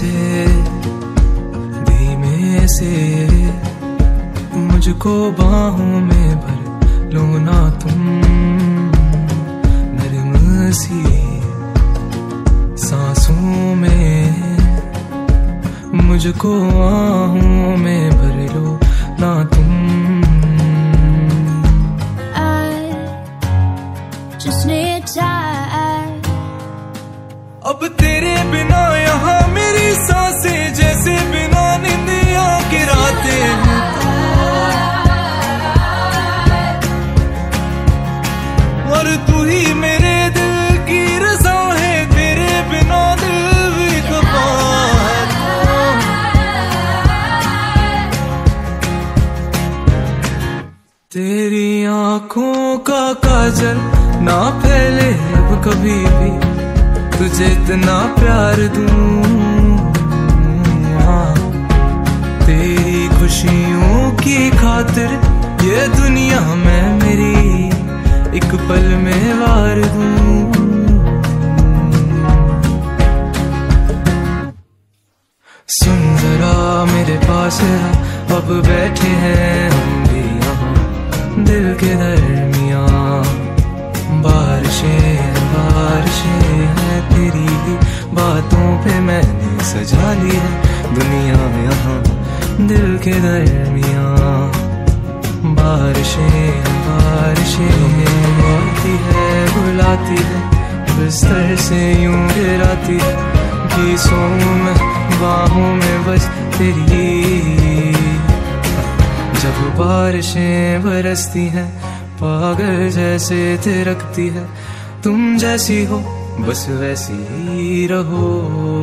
से धीमे से। मुझको बाहों में भर लो ना तुम नरम सी सांसों में। मुझको आहों में भर लो ना तुम। I just need time. अब तेरे बिना आँखों का काजल ना फैले अब कभी भी, तुझे इतना प्यार दूँ हाँ। तेरी खुशियों की खातिर ये दुनिया में मेरी एक पल में वार दूँ सुन जरा मेरे पास अब बैठे हैं हम दिल के दरमिया बारिशें बारिशें हैं तेरी ही बातों पे मैंने सजा ली है दुनिया यहाँ दिल के दरमिया बारिशें बारिशें आती है, बुलाती है, बिस्तर से यूँ गिराती है गीसों में बाहों में बस तेरी जब बारिशें बरसती हैं, पागल जैसे थिरकती है। तुम जैसी हो, बस वैसी ही रहो।